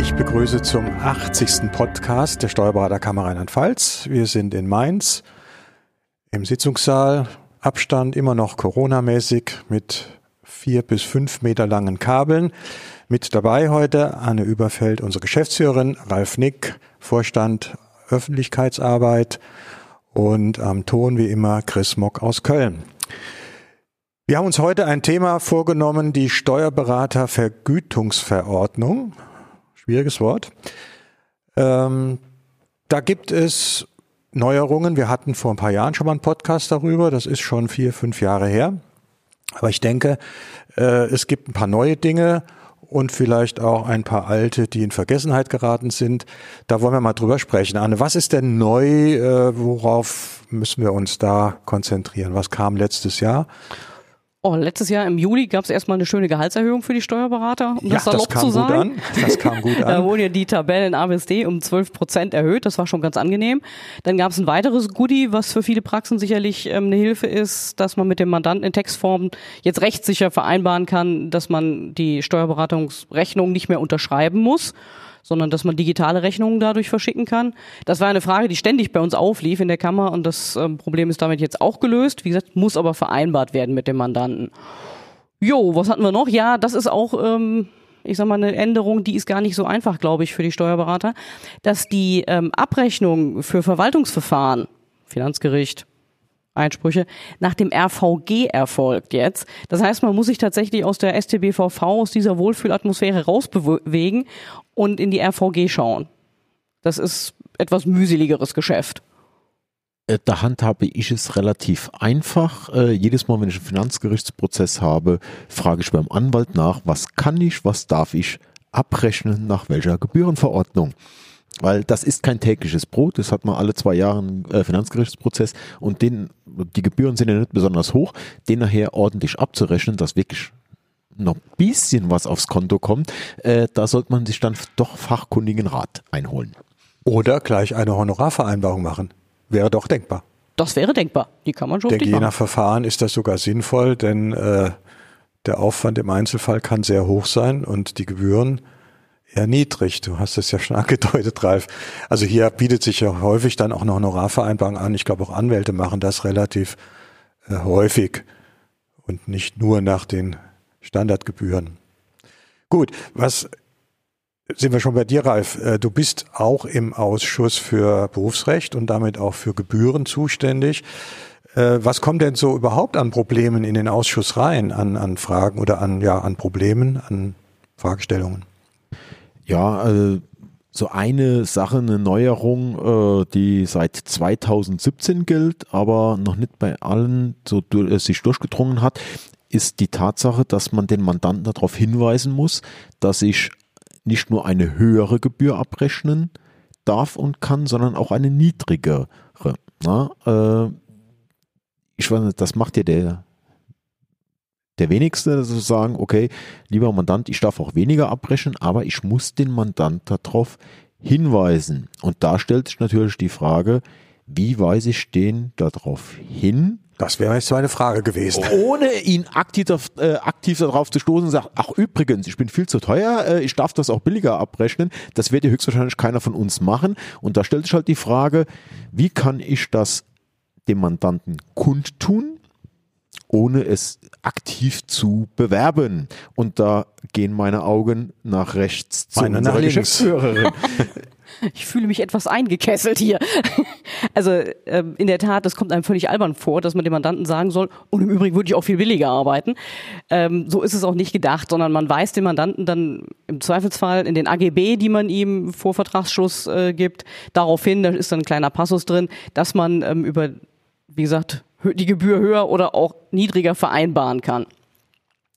Ich begrüße zum 80. Podcast der Steuerberaterkammer Rheinland-Pfalz. Wir sind in Mainz im Sitzungssaal. Abstand immer noch Corona-mäßig mit vier bis fünf Meter langen Kabeln. Mit dabei heute Anne Überfeld, unsere Geschäftsführerin, Ralf Nick, Vorstand Öffentlichkeitsarbeit und am Ton wie immer Chris Mock aus Köln. Wir haben uns heute ein Thema vorgenommen, die Steuerberatervergütungsverordnung. Schwieriges Wort. Ähm, da gibt es Neuerungen. Wir hatten vor ein paar Jahren schon mal einen Podcast darüber. Das ist schon vier, fünf Jahre her. Aber ich denke, äh, es gibt ein paar neue Dinge und vielleicht auch ein paar alte, die in Vergessenheit geraten sind. Da wollen wir mal drüber sprechen. Anne, was ist denn neu? Äh, worauf müssen wir uns da konzentrieren? Was kam letztes Jahr? Oh, letztes Jahr im Juli gab es erstmal eine schöne Gehaltserhöhung für die Steuerberater, um ja, das salopp das zu sagen. Das kam gut an. da wurden ja die Tabellen ABSD um 12 Prozent erhöht, das war schon ganz angenehm. Dann gab es ein weiteres Goodie, was für viele Praxen sicherlich ähm, eine Hilfe ist, dass man mit dem Mandanten in Textform jetzt rechtssicher vereinbaren kann, dass man die Steuerberatungsrechnung nicht mehr unterschreiben muss sondern dass man digitale Rechnungen dadurch verschicken kann. Das war eine Frage, die ständig bei uns auflief in der Kammer und das ähm, Problem ist damit jetzt auch gelöst. Wie gesagt, muss aber vereinbart werden mit dem Mandanten. Jo, was hatten wir noch? Ja, das ist auch, ähm, ich sag mal, eine Änderung, die ist gar nicht so einfach, glaube ich, für die Steuerberater, dass die ähm, Abrechnung für Verwaltungsverfahren, Finanzgericht, Einsprüche nach dem RVG erfolgt jetzt. Das heißt, man muss sich tatsächlich aus der STBVV, aus dieser Wohlfühlatmosphäre rausbewegen und in die RVG schauen. Das ist etwas mühseligeres Geschäft. Äh, da handhabe ich es relativ einfach. Äh, jedes Mal, wenn ich einen Finanzgerichtsprozess habe, frage ich beim Anwalt nach, was kann ich, was darf ich abrechnen, nach welcher Gebührenverordnung. Weil das ist kein tägliches Brot, das hat man alle zwei Jahre einen äh, Finanzgerichtsprozess und den, die Gebühren sind ja nicht besonders hoch, den nachher ordentlich abzurechnen, dass wirklich noch ein bisschen was aufs Konto kommt, äh, da sollte man sich dann doch fachkundigen Rat einholen. Oder gleich eine Honorarvereinbarung machen. Wäre doch denkbar. Das wäre denkbar. Die kann man schon Denke, je nach Verfahren ist das sogar sinnvoll, denn äh, der Aufwand im Einzelfall kann sehr hoch sein und die Gebühren eher niedrig. Du hast es ja schon angedeutet, Ralf. Also hier bietet sich ja häufig dann auch eine Honorarvereinbarung an. Ich glaube, auch Anwälte machen das relativ äh, häufig und nicht nur nach den Standardgebühren. Gut, was sind wir schon bei dir, Ralf? Äh, du bist auch im Ausschuss für Berufsrecht und damit auch für Gebühren zuständig. Äh, was kommt denn so überhaupt an Problemen in den Ausschuss rein, an, an Fragen oder an, ja, an Problemen, an Fragestellungen? Ja, äh, so eine Sache, eine Neuerung, äh, die seit 2017 gilt, aber noch nicht bei allen so äh, sich durchgedrungen hat, ist die Tatsache, dass man den Mandanten darauf hinweisen muss, dass ich nicht nur eine höhere Gebühr abrechnen darf und kann, sondern auch eine niedrigere. Na, äh, ich weiß nicht, das macht ja der, der wenigste, also sagen, okay, lieber Mandant, ich darf auch weniger abbrechen, aber ich muss den Mandant darauf hinweisen. Und da stellt sich natürlich die Frage, wie weise ich den darauf hin, das wäre jetzt so eine Frage gewesen. Ohne ihn aktiv, äh, aktiv darauf zu stoßen und sagt, ach übrigens, ich bin viel zu teuer, äh, ich darf das auch billiger abrechnen. Das wird ja höchstwahrscheinlich keiner von uns machen. Und da stellt sich halt die Frage, wie kann ich das dem Mandanten kundtun, ohne es aktiv zu bewerben. Und da gehen meine Augen nach rechts zu meine unserer Geschäftsführerin. Ich fühle mich etwas eingekesselt hier. Also ähm, in der Tat, das kommt einem völlig albern vor, dass man dem Mandanten sagen soll, und im Übrigen würde ich auch viel billiger arbeiten. Ähm, so ist es auch nicht gedacht, sondern man weist dem Mandanten dann im Zweifelsfall in den AGB, die man ihm vor Vertragsschluss äh, gibt, darauf hin, da ist dann ein kleiner Passus drin, dass man ähm, über, wie gesagt, die Gebühr höher oder auch niedriger vereinbaren kann.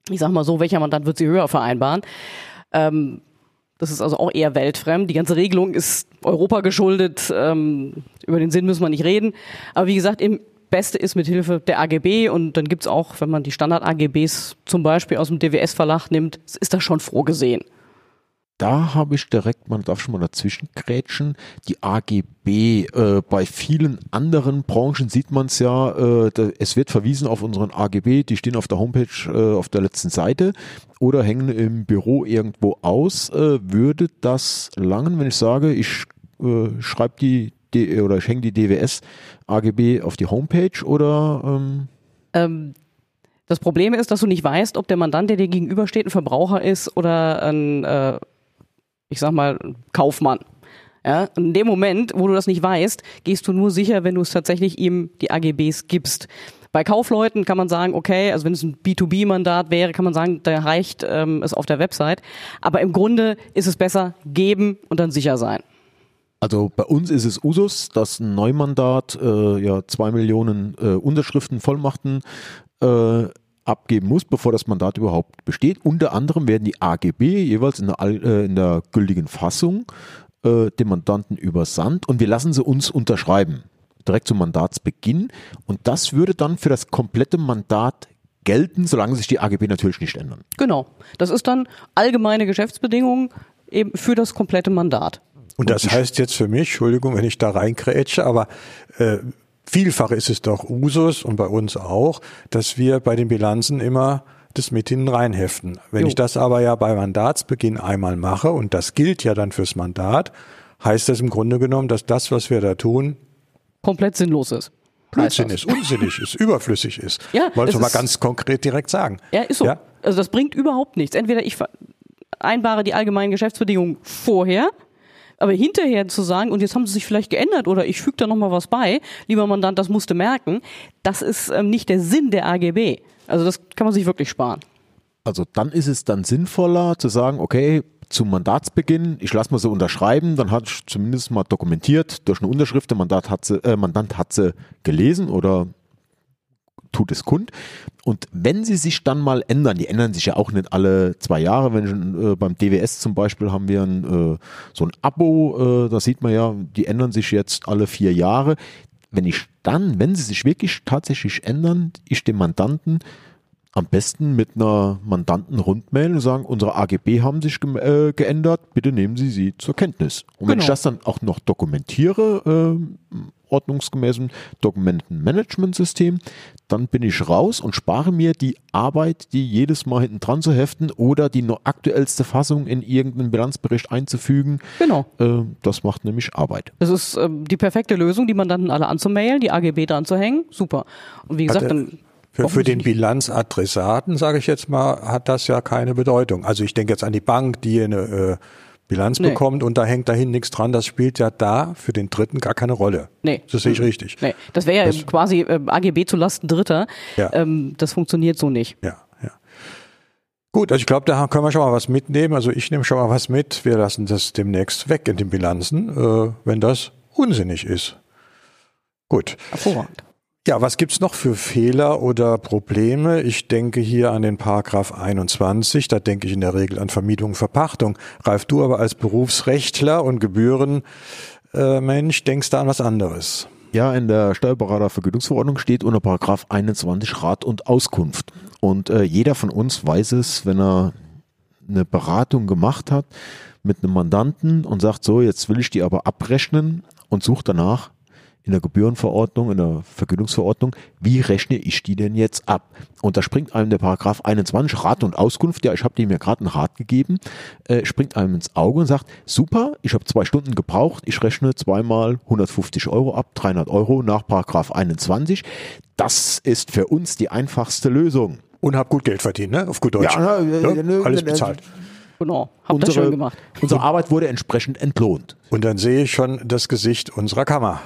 Ich sag mal so, welcher Mandant wird sie höher vereinbaren? Ähm, das ist also auch eher weltfremd. Die ganze Regelung ist Europa geschuldet. Ähm, über den Sinn müssen wir nicht reden. Aber wie gesagt, im Beste ist mit Hilfe der AGB und dann gibt's auch, wenn man die Standard-AGBs zum Beispiel aus dem DWS-Verlag nimmt, ist das schon vorgesehen. Da habe ich direkt, man darf schon mal dazwischen grätschen, die AGB. Äh, bei vielen anderen Branchen sieht man es ja, äh, da, es wird verwiesen auf unseren AGB, die stehen auf der Homepage äh, auf der letzten Seite oder hängen im Büro irgendwo aus. Äh, würde das langen, wenn ich sage, ich äh, schreibe die, die oder ich hänge die DWS AGB auf die Homepage oder ähm ähm, das Problem ist, dass du nicht weißt, ob der Mandant, der dir gegenübersteht, ein Verbraucher ist oder ein, äh, ich sag mal, Kaufmann. Ja, in dem Moment, wo du das nicht weißt, gehst du nur sicher, wenn du es tatsächlich ihm die AGBs gibst. Bei Kaufleuten kann man sagen, okay, also wenn es ein B2B-Mandat wäre, kann man sagen, da reicht ähm, es auf der Website. Aber im Grunde ist es besser geben und dann sicher sein. Also bei uns ist es Usus, dass ein Neumandat äh, ja zwei Millionen äh, Unterschriften, Vollmachten äh, abgeben muss, bevor das Mandat überhaupt besteht. Unter anderem werden die AGB jeweils in der, äh, in der gültigen Fassung äh, dem Mandanten übersandt und wir lassen sie uns unterschreiben, direkt zum Mandatsbeginn. Und das würde dann für das komplette Mandat gelten, solange sich die AGB natürlich nicht ändern. Genau. Das ist dann allgemeine Geschäftsbedingungen eben für das komplette Mandat. Und das heißt jetzt für mich, Entschuldigung, wenn ich da reinkrätsche, aber äh, vielfach ist es doch Usus und bei uns auch, dass wir bei den Bilanzen immer das mit hinten reinheften. Wenn jo. ich das aber ja bei Mandatsbeginn einmal mache und das gilt ja dann fürs Mandat, heißt das im Grunde genommen, dass das, was wir da tun, komplett sinnlos ist. Blödsinn ist, unsinnig ist, überflüssig ist. Ja, Wolltest du mal ganz konkret direkt sagen. Ja, ist so. Ja? Also das bringt überhaupt nichts. Entweder ich vereinbare die allgemeinen Geschäftsbedingungen vorher aber hinterher zu sagen, und jetzt haben sie sich vielleicht geändert oder ich füge da nochmal was bei, lieber Mandant, das musste merken, das ist ähm, nicht der Sinn der AGB. Also das kann man sich wirklich sparen. Also dann ist es dann sinnvoller zu sagen, okay, zum Mandatsbeginn, ich lasse mal so unterschreiben, dann hat ich zumindest mal dokumentiert durch eine Unterschrift, der Mandat hat sie, äh, Mandant hat sie gelesen oder tut es kund. Und wenn sie sich dann mal ändern, die ändern sich ja auch nicht alle zwei Jahre, wenn äh, beim DWS zum Beispiel haben wir ein, äh, so ein Abo, äh, da sieht man ja, die ändern sich jetzt alle vier Jahre. Wenn ich dann, wenn sie sich wirklich tatsächlich ändern, ich dem Mandanten am besten mit einer Mandanten-Rundmail und sagen, unsere AGB haben sich ge äh, geändert, bitte nehmen Sie sie zur Kenntnis. Und genau. wenn ich das dann auch noch dokumentiere, äh, ordnungsgemäßen Dokumentenmanagementsystem, dann bin ich raus und spare mir die Arbeit, die jedes Mal hinten dran zu heften oder die noch aktuellste Fassung in irgendeinen Bilanzbericht einzufügen. Genau. Äh, das macht nämlich Arbeit. Das ist äh, die perfekte Lösung, die Mandanten alle anzumailen, die AGB dran zu hängen. Super. Und wie gesagt, dann für, für den Bilanzadressaten, sage ich jetzt mal, hat das ja keine Bedeutung. Also ich denke jetzt an die Bank, die eine äh, Bilanz nee. bekommt und da hängt dahin nichts dran. Das spielt ja da für den Dritten gar keine Rolle. Nee. Das sehe ich richtig. Nee. Das wäre ja das, quasi äh, AGB zu Lasten Dritter. Ja. Ähm, das funktioniert so nicht. Ja, ja. Gut, also ich glaube, da können wir schon mal was mitnehmen. Also ich nehme schon mal was mit. Wir lassen das demnächst weg in den Bilanzen, äh, wenn das unsinnig ist. Gut. Hervorragend. Ja, was gibt's noch für Fehler oder Probleme? Ich denke hier an den Paragraph 21, da denke ich in der Regel an Vermietung und Verpachtung. Ralf, du aber als Berufsrechtler und Gebührenmensch äh, denkst da an was anderes. Ja, in der Steuerberatervergütungsverordnung steht unter Paragraph 21 Rat und Auskunft. Und äh, jeder von uns weiß es, wenn er eine Beratung gemacht hat mit einem Mandanten und sagt, so, jetzt will ich die aber abrechnen und sucht danach in der Gebührenverordnung, in der Vergütungsverordnung, wie rechne ich die denn jetzt ab? Und da springt einem der Paragraph 21 Rat und Auskunft, ja, ich habe dir mir gerade einen Rat gegeben, äh, springt einem ins Auge und sagt, super, ich habe zwei Stunden gebraucht, ich rechne zweimal 150 Euro ab, 300 Euro nach Paragraph 21. Das ist für uns die einfachste Lösung. Und hab gut Geld verdient, ne? Auf gut Deutsch. Ja, ne, ja, ne, alles bezahlt. Genau, hab unsere, das schön gemacht. Unsere Arbeit wurde entsprechend entlohnt. Und dann sehe ich schon das Gesicht unserer Kammer.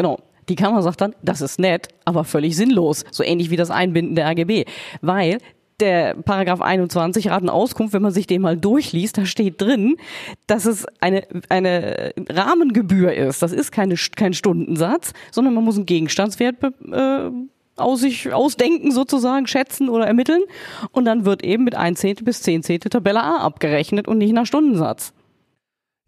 Genau. Die Kammer sagt dann, das ist nett, aber völlig sinnlos. So ähnlich wie das Einbinden der AGB. Weil der Paragraph 21 Ratenauskunft, wenn man sich den mal durchliest, da steht drin, dass es eine, eine Rahmengebühr ist. Das ist keine, kein Stundensatz, sondern man muss einen Gegenstandswert äh, aus sich ausdenken sozusagen, schätzen oder ermitteln. Und dann wird eben mit 1 Zehntel bis 10 Zehntel Tabelle A abgerechnet und nicht nach Stundensatz.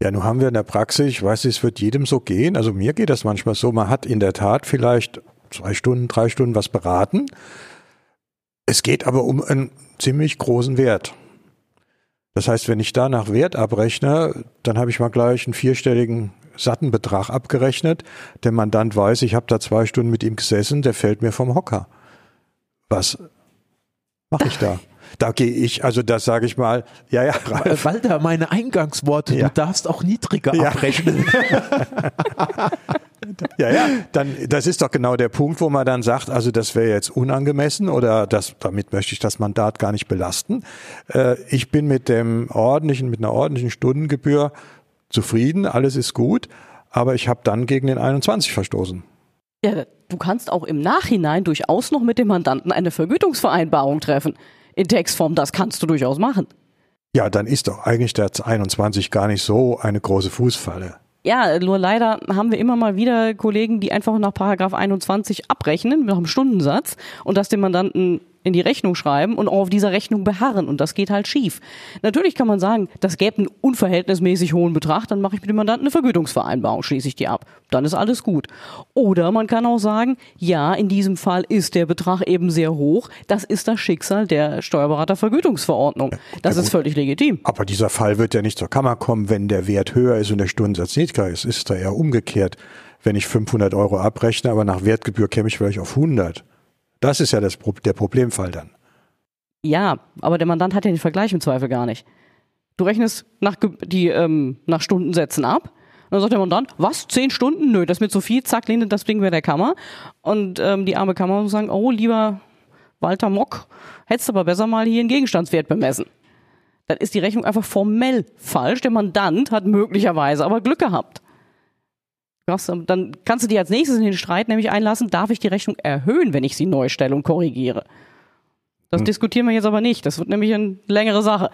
Ja, nun haben wir in der Praxis, ich weiß, es wird jedem so gehen, also mir geht das manchmal so, man hat in der Tat vielleicht zwei Stunden, drei Stunden was beraten. Es geht aber um einen ziemlich großen Wert. Das heißt, wenn ich da nach Wert abrechne, dann habe ich mal gleich einen vierstelligen satten Betrag abgerechnet. Der Mandant weiß, ich habe da zwei Stunden mit ihm gesessen, der fällt mir vom Hocker. Was mache ich da? Da gehe ich, also das sage ich mal, ja, ja, Ralf. Walter, meine Eingangsworte, ja. du darfst auch niedriger ja. abrechnen. ja, ja, dann, das ist doch genau der Punkt, wo man dann sagt, also das wäre jetzt unangemessen oder das, damit möchte ich das Mandat gar nicht belasten. Äh, ich bin mit dem ordentlichen, mit einer ordentlichen Stundengebühr zufrieden, alles ist gut, aber ich habe dann gegen den 21 verstoßen. Ja, du kannst auch im Nachhinein durchaus noch mit dem Mandanten eine Vergütungsvereinbarung treffen. In Textform, das kannst du durchaus machen. Ja, dann ist doch eigentlich der 21 gar nicht so eine große Fußfalle. Ja, nur leider haben wir immer mal wieder Kollegen, die einfach nach Paragraph 21 abrechnen, nach einem Stundensatz und das dem Mandanten in die Rechnung schreiben und auch auf dieser Rechnung beharren und das geht halt schief. Natürlich kann man sagen, das gäbe einen unverhältnismäßig hohen Betrag, dann mache ich mit dem Mandanten eine Vergütungsvereinbarung, schließe ich die ab. Dann ist alles gut. Oder man kann auch sagen, ja, in diesem Fall ist der Betrag eben sehr hoch, das ist das Schicksal der Steuerberatervergütungsverordnung. Das ja, ist völlig legitim. Aber dieser Fall wird ja nicht zur Kammer kommen, wenn der Wert höher ist und der Stundensatz niedriger ist. Ist da eher umgekehrt. Wenn ich 500 Euro abrechne, aber nach Wertgebühr käme ich vielleicht auf 100 das ist ja das, der Problemfall dann. Ja, aber der Mandant hat ja den Vergleich im Zweifel gar nicht. Du rechnest nach, die, ähm, nach Stundensätzen ab. Und dann sagt der Mandant, was? Zehn Stunden? Nö, das ist mir zu viel. Zack, lehnt das Ding bei der Kammer. Und ähm, die arme Kammer muss sagen, oh, lieber Walter Mock, hättest aber besser mal hier einen Gegenstandswert bemessen. Dann ist die Rechnung einfach formell falsch. Der Mandant hat möglicherweise aber Glück gehabt. Dann kannst du dir als nächstes in den Streit nämlich einlassen, darf ich die Rechnung erhöhen, wenn ich sie neu stelle und korrigiere. Das hm. diskutieren wir jetzt aber nicht. Das wird nämlich eine längere Sache.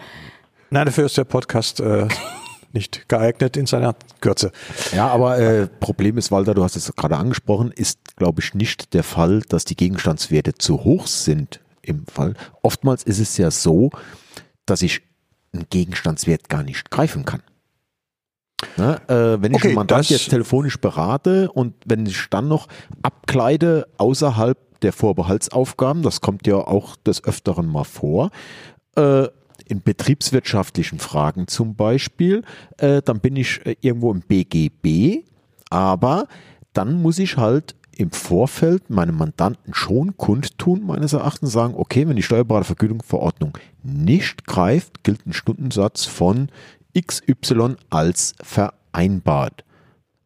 Nein, dafür ist der Podcast äh, nicht geeignet in seiner Kürze. Ja, aber äh, Problem ist, Walter, du hast es gerade angesprochen, ist, glaube ich, nicht der Fall, dass die Gegenstandswerte zu hoch sind im Fall. Oftmals ist es ja so, dass ich einen Gegenstandswert gar nicht greifen kann. Ne? Äh, wenn ich okay, einen Mandant jetzt telefonisch berate und wenn ich dann noch abkleide außerhalb der Vorbehaltsaufgaben, das kommt ja auch des Öfteren mal vor, äh, in betriebswirtschaftlichen Fragen zum Beispiel, äh, dann bin ich äh, irgendwo im BGB, aber dann muss ich halt im Vorfeld meinem Mandanten schon kundtun, meines Erachtens sagen, okay, wenn die Steuerberatervergütungsverordnung nicht greift, gilt ein Stundensatz von XY als vereinbart.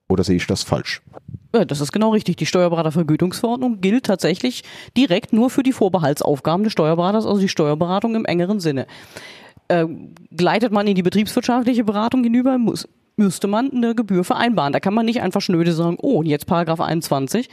Oder sehe ich das falsch? Ja, das ist genau richtig. Die Steuerberatervergütungsverordnung gilt tatsächlich direkt nur für die Vorbehaltsaufgaben des Steuerberaters, also die Steuerberatung im engeren Sinne. Äh, gleitet man in die betriebswirtschaftliche Beratung hinüber, muss, müsste man eine Gebühr vereinbaren. Da kann man nicht einfach schnöde sagen, oh, und jetzt Paragraph 21,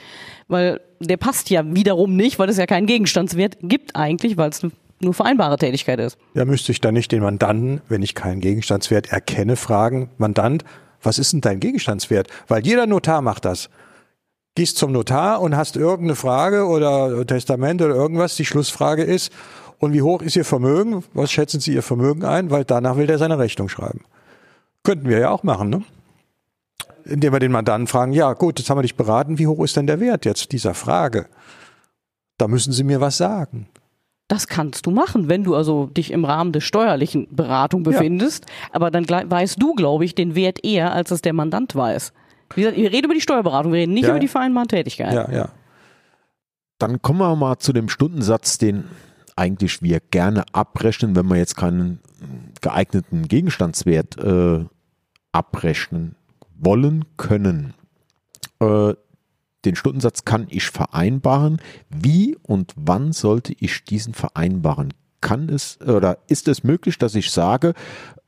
weil der passt ja wiederum nicht, weil es ja keinen Gegenstandswert gibt eigentlich, weil es eine nur vereinbare Tätigkeit ist. Ja, müsste ich dann nicht den Mandanten, wenn ich keinen Gegenstandswert erkenne, fragen, Mandant, was ist denn dein Gegenstandswert? Weil jeder Notar macht das. Gehst zum Notar und hast irgendeine Frage oder Testament oder irgendwas. Die Schlussfrage ist, und wie hoch ist Ihr Vermögen? Was schätzen Sie Ihr Vermögen ein? Weil danach will der seine Rechnung schreiben. Könnten wir ja auch machen, ne? Indem wir den Mandanten fragen, ja gut, jetzt haben wir dich beraten, wie hoch ist denn der Wert jetzt dieser Frage? Da müssen Sie mir was sagen. Das kannst du machen, wenn du also dich im Rahmen der steuerlichen Beratung befindest. Ja. Aber dann weißt du, glaube ich, den Wert eher, als es der Mandant weiß. Wie gesagt, wir reden über die Steuerberatung, wir reden nicht ja. über die vereinbaren Tätigkeiten. Ja, ja. Dann kommen wir mal zu dem Stundensatz, den eigentlich wir gerne abrechnen, wenn wir jetzt keinen geeigneten Gegenstandswert äh, abrechnen wollen können. Äh, den Stundensatz kann ich vereinbaren. Wie und wann sollte ich diesen vereinbaren? Kann es oder ist es möglich, dass ich sage,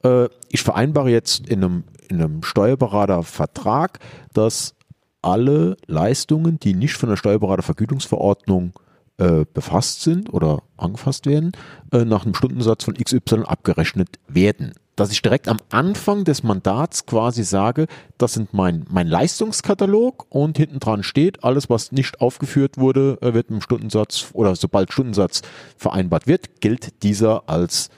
äh, ich vereinbare jetzt in einem, in einem Steuerberatervertrag, dass alle Leistungen, die nicht von der Steuerberatervergütungsverordnung äh, befasst sind oder angefasst werden, äh, nach einem Stundensatz von XY abgerechnet werden dass ich direkt am Anfang des Mandats quasi sage, das sind mein, mein Leistungskatalog und hinten dran steht, alles, was nicht aufgeführt wurde, äh, wird im Stundensatz oder sobald Stundensatz vereinbart wird, gilt dieser als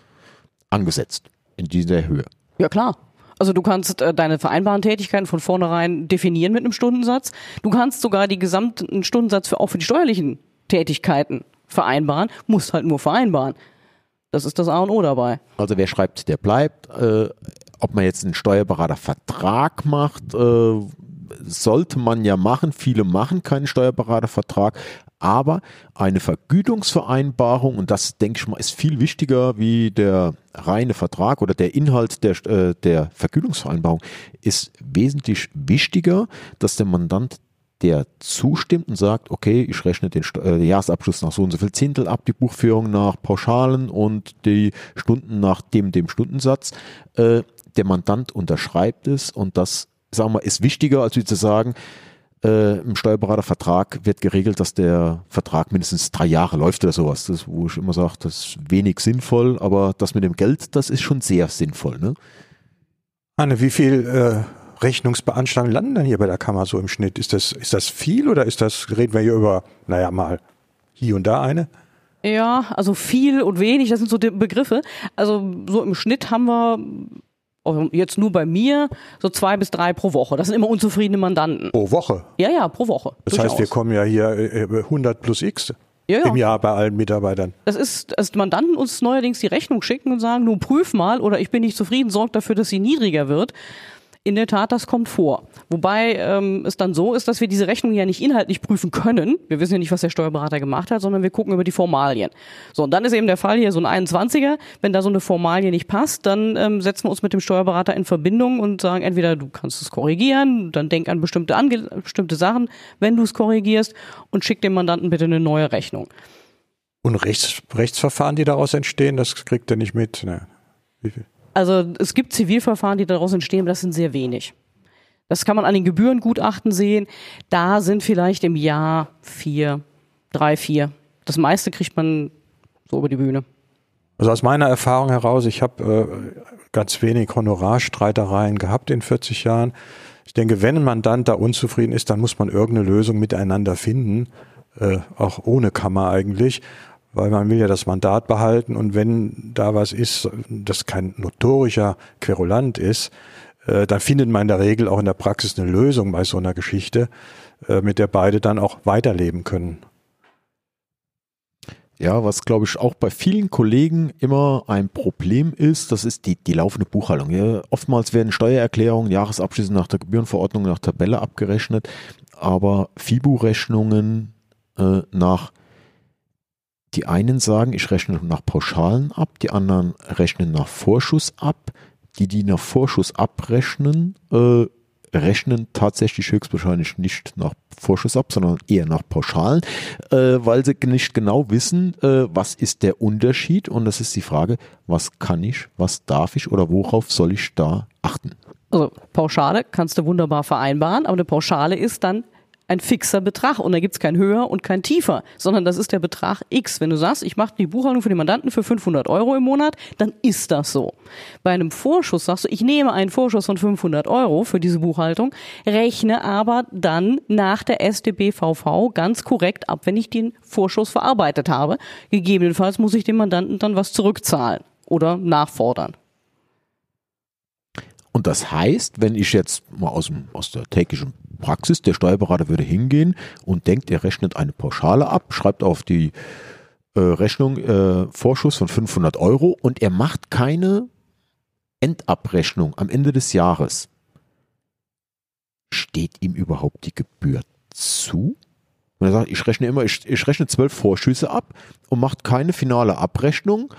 angesetzt in dieser Höhe. Ja, klar. Also du kannst äh, deine vereinbaren Tätigkeiten von vornherein definieren mit einem Stundensatz. Du kannst sogar die gesamten Stundensatz für auch für die steuerlichen Tätigkeiten vereinbaren, musst halt nur vereinbaren. Das ist das A und O dabei. Also wer schreibt, der bleibt. Äh, ob man jetzt einen Steuerberatervertrag macht, äh, sollte man ja machen. Viele machen keinen Steuerberatervertrag, aber eine Vergütungsvereinbarung, und das denke ich mal, ist viel wichtiger wie der reine Vertrag oder der Inhalt der, äh, der Vergütungsvereinbarung, ist wesentlich wichtiger, dass der Mandant der zustimmt und sagt, okay, ich rechne den äh, Jahresabschluss nach so und so viel Zehntel ab, die Buchführung nach Pauschalen und die Stunden nach dem, dem Stundensatz. Äh, der Mandant unterschreibt es und das, sagen wir, ist wichtiger, als wie zu sagen, äh, im Steuerberatervertrag wird geregelt, dass der Vertrag mindestens drei Jahre läuft oder sowas. Das, wo ich immer sage, das ist wenig sinnvoll, aber das mit dem Geld, das ist schon sehr sinnvoll. Ne? Anne, wie viel äh, Rechnungsbeanstandungen landen denn hier bei der Kammer so im Schnitt? Ist das, ist das viel oder ist das, reden wir hier über, naja, mal hier und da eine? Ja, also viel und wenig, das sind so die Begriffe. Also so im Schnitt haben wir also jetzt nur bei mir so zwei bis drei pro Woche. Das sind immer unzufriedene Mandanten. Pro Woche? Ja, ja, pro Woche. Das durchaus. heißt, wir kommen ja hier 100 äh, plus X ja, ja. im Jahr bei allen Mitarbeitern. Das ist, dass Mandanten uns neuerdings die Rechnung schicken und sagen, nun prüf mal oder ich bin nicht zufrieden, sorg dafür, dass sie niedriger wird. In der Tat, das kommt vor. Wobei ähm, es dann so ist, dass wir diese Rechnung ja nicht inhaltlich prüfen können. Wir wissen ja nicht, was der Steuerberater gemacht hat, sondern wir gucken über die Formalien. So, und dann ist eben der Fall hier so ein 21er. Wenn da so eine Formalie nicht passt, dann ähm, setzen wir uns mit dem Steuerberater in Verbindung und sagen, entweder du kannst es korrigieren, dann denk an bestimmte, Ange bestimmte Sachen, wenn du es korrigierst und schick dem Mandanten bitte eine neue Rechnung. Und Rechts, Rechtsverfahren, die daraus entstehen, das kriegt er nicht mit. Ne? Wie viel? Also es gibt Zivilverfahren, die daraus entstehen, aber das sind sehr wenig. Das kann man an den Gebührengutachten sehen. Da sind vielleicht im Jahr vier, drei, vier. Das meiste kriegt man so über die Bühne. Also aus meiner Erfahrung heraus, ich habe äh, ganz wenig Honorarstreitereien gehabt in 40 Jahren. Ich denke, wenn ein Mandant da unzufrieden ist, dann muss man irgendeine Lösung miteinander finden, äh, auch ohne Kammer eigentlich weil man will ja das Mandat behalten und wenn da was ist, das kein notorischer Querulant ist, äh, dann findet man in der Regel auch in der Praxis eine Lösung bei so einer Geschichte, äh, mit der beide dann auch weiterleben können. Ja, was glaube ich auch bei vielen Kollegen immer ein Problem ist, das ist die, die laufende Buchhaltung. Ja, oftmals werden Steuererklärungen, Jahresabschlüsse nach der Gebührenverordnung, nach Tabelle abgerechnet, aber FIBU-Rechnungen äh, nach die einen sagen, ich rechne nach Pauschalen ab, die anderen rechnen nach Vorschuss ab. Die, die nach Vorschuss abrechnen, äh, rechnen tatsächlich höchstwahrscheinlich nicht nach Vorschuss ab, sondern eher nach Pauschalen, äh, weil sie nicht genau wissen, äh, was ist der Unterschied. Und das ist die Frage, was kann ich, was darf ich oder worauf soll ich da achten? Also Pauschale kannst du wunderbar vereinbaren, aber eine Pauschale ist dann ein fixer Betrag und da gibt's kein höher und kein tiefer, sondern das ist der Betrag X. Wenn du sagst, ich mache die Buchhaltung für den Mandanten für 500 Euro im Monat, dann ist das so. Bei einem Vorschuss sagst du, ich nehme einen Vorschuss von 500 Euro für diese Buchhaltung, rechne aber dann nach der StBVV ganz korrekt ab, wenn ich den Vorschuss verarbeitet habe. Gegebenenfalls muss ich dem Mandanten dann was zurückzahlen oder nachfordern. Und das heißt, wenn ich jetzt mal aus, dem, aus der täglichen Praxis, der Steuerberater würde hingehen und denkt, er rechnet eine Pauschale ab, schreibt auf die äh, Rechnung äh, Vorschuss von 500 Euro und er macht keine Endabrechnung am Ende des Jahres. Steht ihm überhaupt die Gebühr zu? Und er sagt, ich rechne immer, ich, ich rechne zwölf Vorschüsse ab und macht keine finale Abrechnung.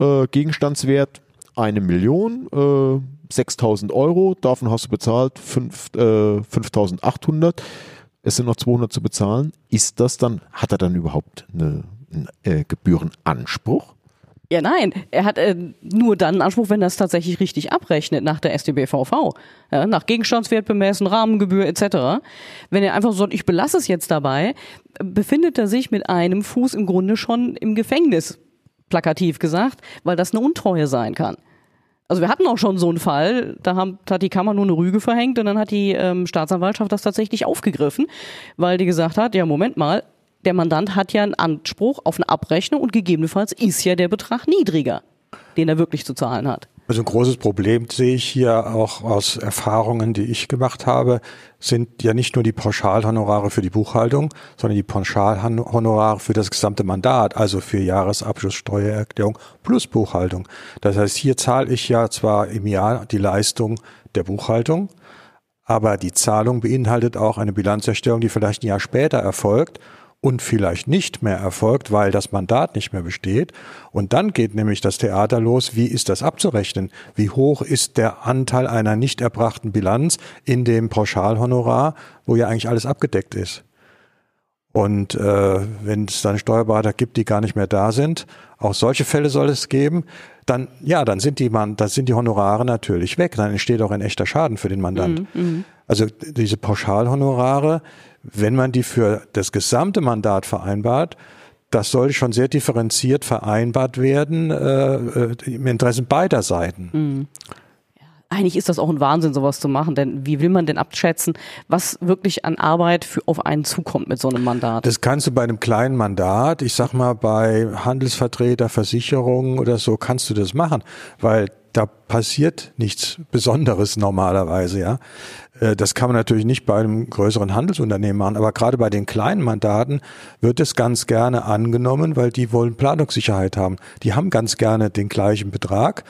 Äh, Gegenstandswert eine Million, äh, 6000 Euro, davon hast du bezahlt 5, äh, 5800, es sind noch 200 zu bezahlen. Ist das dann, hat er dann überhaupt eine, einen äh, Gebührenanspruch? Ja, nein, er hat äh, nur dann einen Anspruch, wenn er es tatsächlich richtig abrechnet nach der StBVV, ja, nach Gegenstandswert bemessen, Rahmengebühr etc. Wenn er einfach so, ich belasse es jetzt dabei, befindet er sich mit einem Fuß im Grunde schon im Gefängnis, plakativ gesagt, weil das eine Untreue sein kann. Also wir hatten auch schon so einen Fall, da haben, hat die Kammer nur eine Rüge verhängt und dann hat die ähm, Staatsanwaltschaft das tatsächlich aufgegriffen, weil die gesagt hat, ja Moment mal, der Mandant hat ja einen Anspruch auf eine Abrechnung und gegebenenfalls ist ja der Betrag niedriger, den er wirklich zu zahlen hat. Also ein großes Problem sehe ich hier auch aus Erfahrungen, die ich gemacht habe, sind ja nicht nur die Pauschalhonorare für die Buchhaltung, sondern die Pauschalhonorare für das gesamte Mandat, also für Jahresabschluss, Steuererklärung plus Buchhaltung. Das heißt, hier zahle ich ja zwar im Jahr die Leistung der Buchhaltung, aber die Zahlung beinhaltet auch eine Bilanzerstellung, die vielleicht ein Jahr später erfolgt und vielleicht nicht mehr erfolgt, weil das Mandat nicht mehr besteht. Und dann geht nämlich das Theater los, wie ist das abzurechnen? Wie hoch ist der Anteil einer nicht erbrachten Bilanz in dem Pauschalhonorar, wo ja eigentlich alles abgedeckt ist? Und äh, wenn es dann Steuerberater gibt, die gar nicht mehr da sind, auch solche Fälle soll es geben, dann ja, dann sind die man, dann sind die Honorare natürlich weg. Dann entsteht auch ein echter Schaden für den Mandant. Mm, mm. Also diese Pauschalhonorare, wenn man die für das gesamte Mandat vereinbart, das sollte schon sehr differenziert vereinbart werden äh, äh im Interesse beider Seiten. Mhm. Eigentlich ist das auch ein Wahnsinn, sowas zu machen, denn wie will man denn abschätzen, was wirklich an Arbeit für, auf einen zukommt mit so einem Mandat? Das kannst du bei einem kleinen Mandat, ich sag mal bei Handelsvertreter, Versicherungen oder so, kannst du das machen, weil da passiert nichts Besonderes normalerweise, ja. Äh, das kann man natürlich nicht bei einem größeren Handelsunternehmen machen, aber gerade bei den kleinen Mandaten wird es ganz gerne angenommen, weil die wollen Planungssicherheit haben. Die haben ganz gerne den gleichen Betrag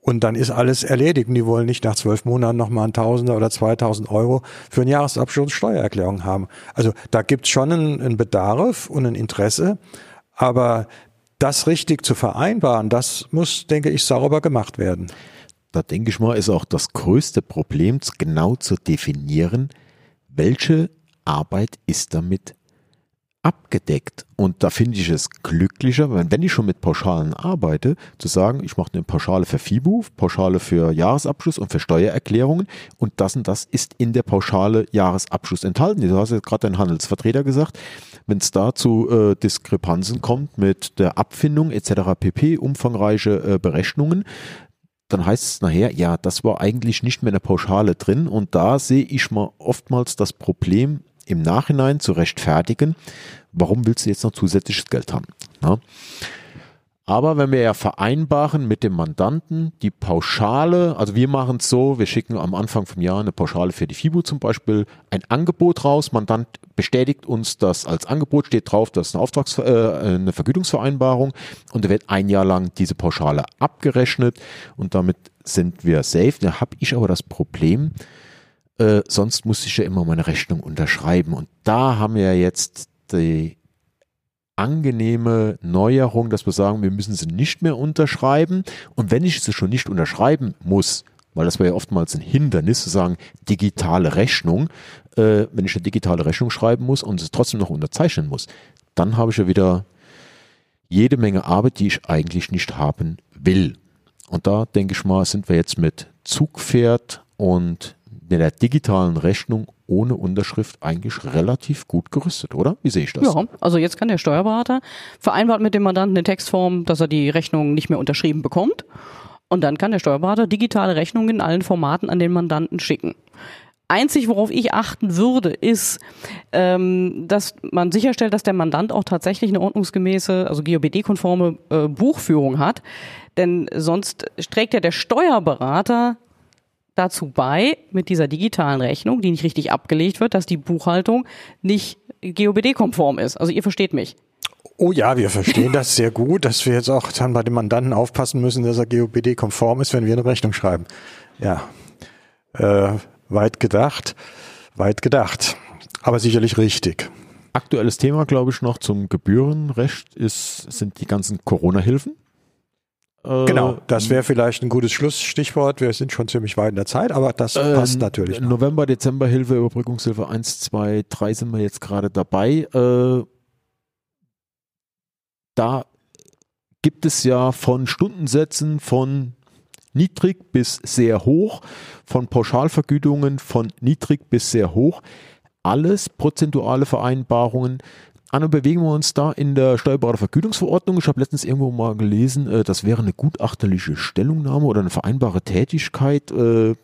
und dann ist alles erledigt. Und die wollen nicht nach zwölf Monaten nochmal ein Tausender oder 2000 Euro für einen Jahresabschluss Steuererklärung haben. Also da gibt es schon einen Bedarf und ein Interesse, aber das richtig zu vereinbaren, das muss, denke ich, sauber gemacht werden. Da denke ich mal, ist auch das größte Problem, genau zu definieren, welche Arbeit ist damit abgedeckt. Und da finde ich es glücklicher, wenn ich schon mit Pauschalen arbeite, zu sagen, ich mache eine Pauschale für FIBU, Pauschale für Jahresabschluss und für Steuererklärungen und das und das ist in der Pauschale Jahresabschluss enthalten. Du hast ja gerade dein Handelsvertreter gesagt, wenn es da zu äh, Diskrepanzen kommt mit der Abfindung etc. pp, umfangreiche äh, Berechnungen, dann heißt es nachher, ja, das war eigentlich nicht mehr in der Pauschale drin und da sehe ich mal oftmals das Problem, im Nachhinein zu rechtfertigen, warum willst du jetzt noch zusätzliches Geld haben? Ja? Aber wenn wir ja vereinbaren mit dem Mandanten die Pauschale, also wir machen es so, wir schicken am Anfang vom Jahr eine Pauschale für die FIBU zum Beispiel, ein Angebot raus, Mandant bestätigt uns das als Angebot, steht drauf, das ist eine, Auftrags äh, eine Vergütungsvereinbarung und da wird ein Jahr lang diese Pauschale abgerechnet und damit sind wir safe. Da habe ich aber das Problem, äh, sonst muss ich ja immer meine Rechnung unterschreiben. Und da haben wir jetzt die angenehme Neuerung, dass wir sagen, wir müssen sie nicht mehr unterschreiben. Und wenn ich sie schon nicht unterschreiben muss, weil das wäre ja oftmals ein Hindernis zu sagen, digitale Rechnung, äh, wenn ich eine digitale Rechnung schreiben muss und es trotzdem noch unterzeichnen muss, dann habe ich ja wieder jede Menge Arbeit, die ich eigentlich nicht haben will. Und da denke ich mal, sind wir jetzt mit Zugpferd und mit der digitalen Rechnung ohne Unterschrift eigentlich relativ gut gerüstet, oder? Wie sehe ich das? Ja, also jetzt kann der Steuerberater vereinbart mit dem Mandanten in Textform, dass er die Rechnung nicht mehr unterschrieben bekommt. Und dann kann der Steuerberater digitale Rechnungen in allen Formaten an den Mandanten schicken. Einzig, worauf ich achten würde, ist, ähm, dass man sicherstellt, dass der Mandant auch tatsächlich eine ordnungsgemäße, also GOBD-konforme äh, Buchführung hat. Denn sonst trägt ja der Steuerberater dazu bei, mit dieser digitalen Rechnung, die nicht richtig abgelegt wird, dass die Buchhaltung nicht GOBD-konform ist. Also ihr versteht mich. Oh ja, wir verstehen das sehr gut, dass wir jetzt auch dann bei dem Mandanten aufpassen müssen, dass er GOBD-konform ist, wenn wir eine Rechnung schreiben. Ja, äh, weit gedacht, weit gedacht, aber sicherlich richtig. Aktuelles Thema, glaube ich, noch zum Gebührenrecht ist, sind die ganzen Corona-Hilfen. Genau, das wäre vielleicht ein gutes Schlussstichwort. Wir sind schon ziemlich weit in der Zeit, aber das äh, passt natürlich. Noch. November, Dezember Hilfe, Überbrückungshilfe 1, 2, 3 sind wir jetzt gerade dabei. Äh, da gibt es ja von Stundensätzen von niedrig bis sehr hoch, von Pauschalvergütungen von niedrig bis sehr hoch. Alles prozentuale Vereinbarungen Anno, bewegen wir uns da in der Steuerberatervergütungsverordnung. Ich habe letztens irgendwo mal gelesen, äh, das wäre eine gutachterliche Stellungnahme oder eine vereinbare Tätigkeit. Äh,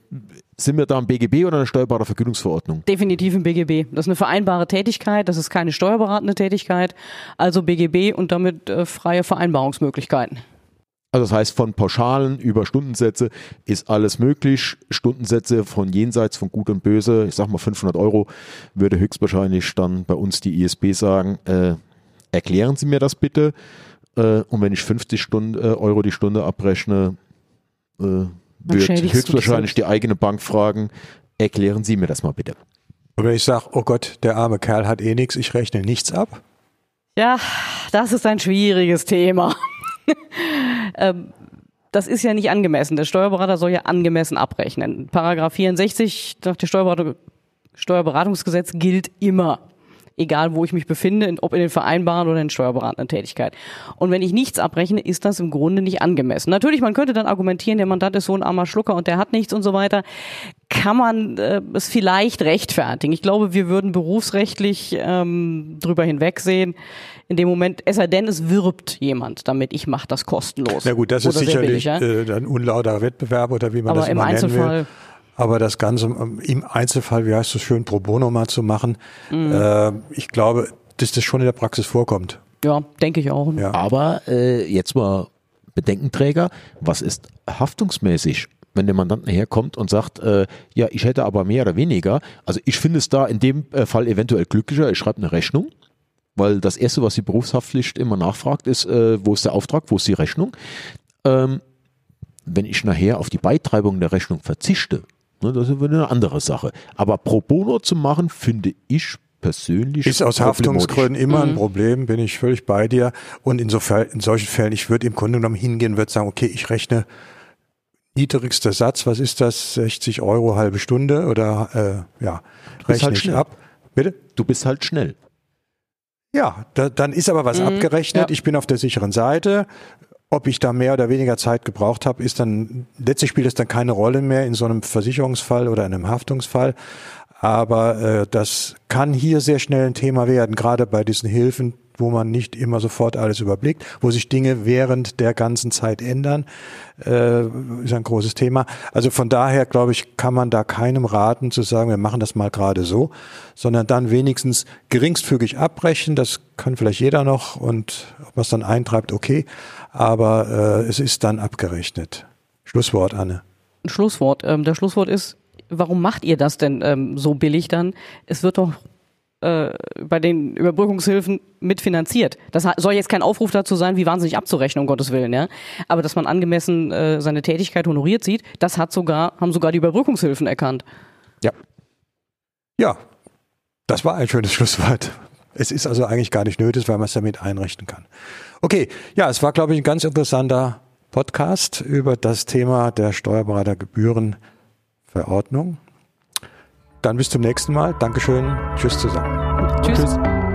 sind wir da im BGB oder in der Steuerberatervergütungsverordnung? Definitiv im BGB. Das ist eine vereinbare Tätigkeit, das ist keine steuerberatende Tätigkeit, also BGB und damit äh, freie Vereinbarungsmöglichkeiten. Also das heißt, von Pauschalen über Stundensätze ist alles möglich. Stundensätze von jenseits von Gut und Böse, ich sag mal 500 Euro, würde höchstwahrscheinlich dann bei uns die ISB sagen, äh, erklären Sie mir das bitte. Äh, und wenn ich 50 Stunden, äh, Euro die Stunde abrechne, äh, wird höchstwahrscheinlich die eigene Bank fragen, erklären Sie mir das mal bitte. Und wenn ich sage, oh Gott, der arme Kerl hat eh nichts, ich rechne nichts ab? Ja, das ist ein schwieriges Thema. ähm, das ist ja nicht angemessen. Der Steuerberater soll ja angemessen abrechnen. Paragraph 64 nach dem Steuerberatung, Steuerberatungsgesetz gilt immer. Egal, wo ich mich befinde, ob in den Vereinbaren oder in steuerberatenden Tätigkeit. Und wenn ich nichts abrechne, ist das im Grunde nicht angemessen. Natürlich, man könnte dann argumentieren, der Mandant ist so ein armer Schlucker und der hat nichts und so weiter. Kann man äh, es vielleicht rechtfertigen. Ich glaube, wir würden berufsrechtlich ähm, drüber hinwegsehen in dem Moment, es sei denn, es wirbt jemand damit, ich mache das kostenlos. Na gut, das ist sicherlich billig, ja? äh, ein unlauter Wettbewerb oder wie man Aber das immer nennen will. Aber das Ganze im Einzelfall, wie heißt es schön, pro bono mal zu machen, mhm. äh, ich glaube, dass das schon in der Praxis vorkommt. Ja, denke ich auch. Ja. Aber äh, jetzt mal Bedenkenträger, was ist haftungsmäßig? wenn der Mandant herkommt und sagt, äh, ja, ich hätte aber mehr oder weniger. Also ich finde es da in dem äh, Fall eventuell glücklicher, ich schreibe eine Rechnung weil das Erste, was die Berufshaftpflicht immer nachfragt, ist, äh, wo ist der Auftrag, wo ist die Rechnung. Ähm, wenn ich nachher auf die Beitreibung der Rechnung verzichte, ne, das ist eine andere Sache. Aber pro bono zu machen, finde ich persönlich. Ist aus Haftungsgründen immer ein mhm. Problem, bin ich völlig bei dir. Und insofern, in solchen Fällen, ich würde im Grunde genommen hingehen, würde sagen, okay, ich rechne niedrigster Satz, was ist das? 60 Euro halbe Stunde oder äh, ja, rechne halt ich schnell. ab. Bitte? Du bist halt schnell. Ja, da, dann ist aber was mhm, abgerechnet. Ja. Ich bin auf der sicheren Seite. Ob ich da mehr oder weniger Zeit gebraucht habe, ist dann letztlich spielt es dann keine Rolle mehr in so einem Versicherungsfall oder in einem Haftungsfall. Aber äh, das kann hier sehr schnell ein Thema werden, gerade bei diesen Hilfen, wo man nicht immer sofort alles überblickt, wo sich Dinge während der ganzen Zeit ändern, äh, ist ein großes Thema. Also von daher, glaube ich, kann man da keinem raten zu sagen, wir machen das mal gerade so, sondern dann wenigstens geringstfügig abbrechen. Das kann vielleicht jeder noch und ob man es dann eintreibt, okay. Aber äh, es ist dann abgerechnet. Schlusswort, Anne. Schlusswort. Ähm, der Schlusswort ist, warum macht ihr das denn ähm, so billig dann? Es wird doch äh, bei den Überbrückungshilfen mitfinanziert. Das soll jetzt kein Aufruf dazu sein, wie wahnsinnig abzurechnen, um Gottes Willen, ja. Aber dass man angemessen äh, seine Tätigkeit honoriert sieht, das hat sogar, haben sogar die Überbrückungshilfen erkannt. Ja. Ja, das war ein schönes Schlusswort. Es ist also eigentlich gar nicht nötig, weil man es damit einrichten kann. Okay, ja, es war, glaube ich, ein ganz interessanter Podcast über das Thema der Steuerberatergebührenverordnung. Dann bis zum nächsten Mal. Dankeschön. Tschüss zusammen. Tschüss. Tschüss.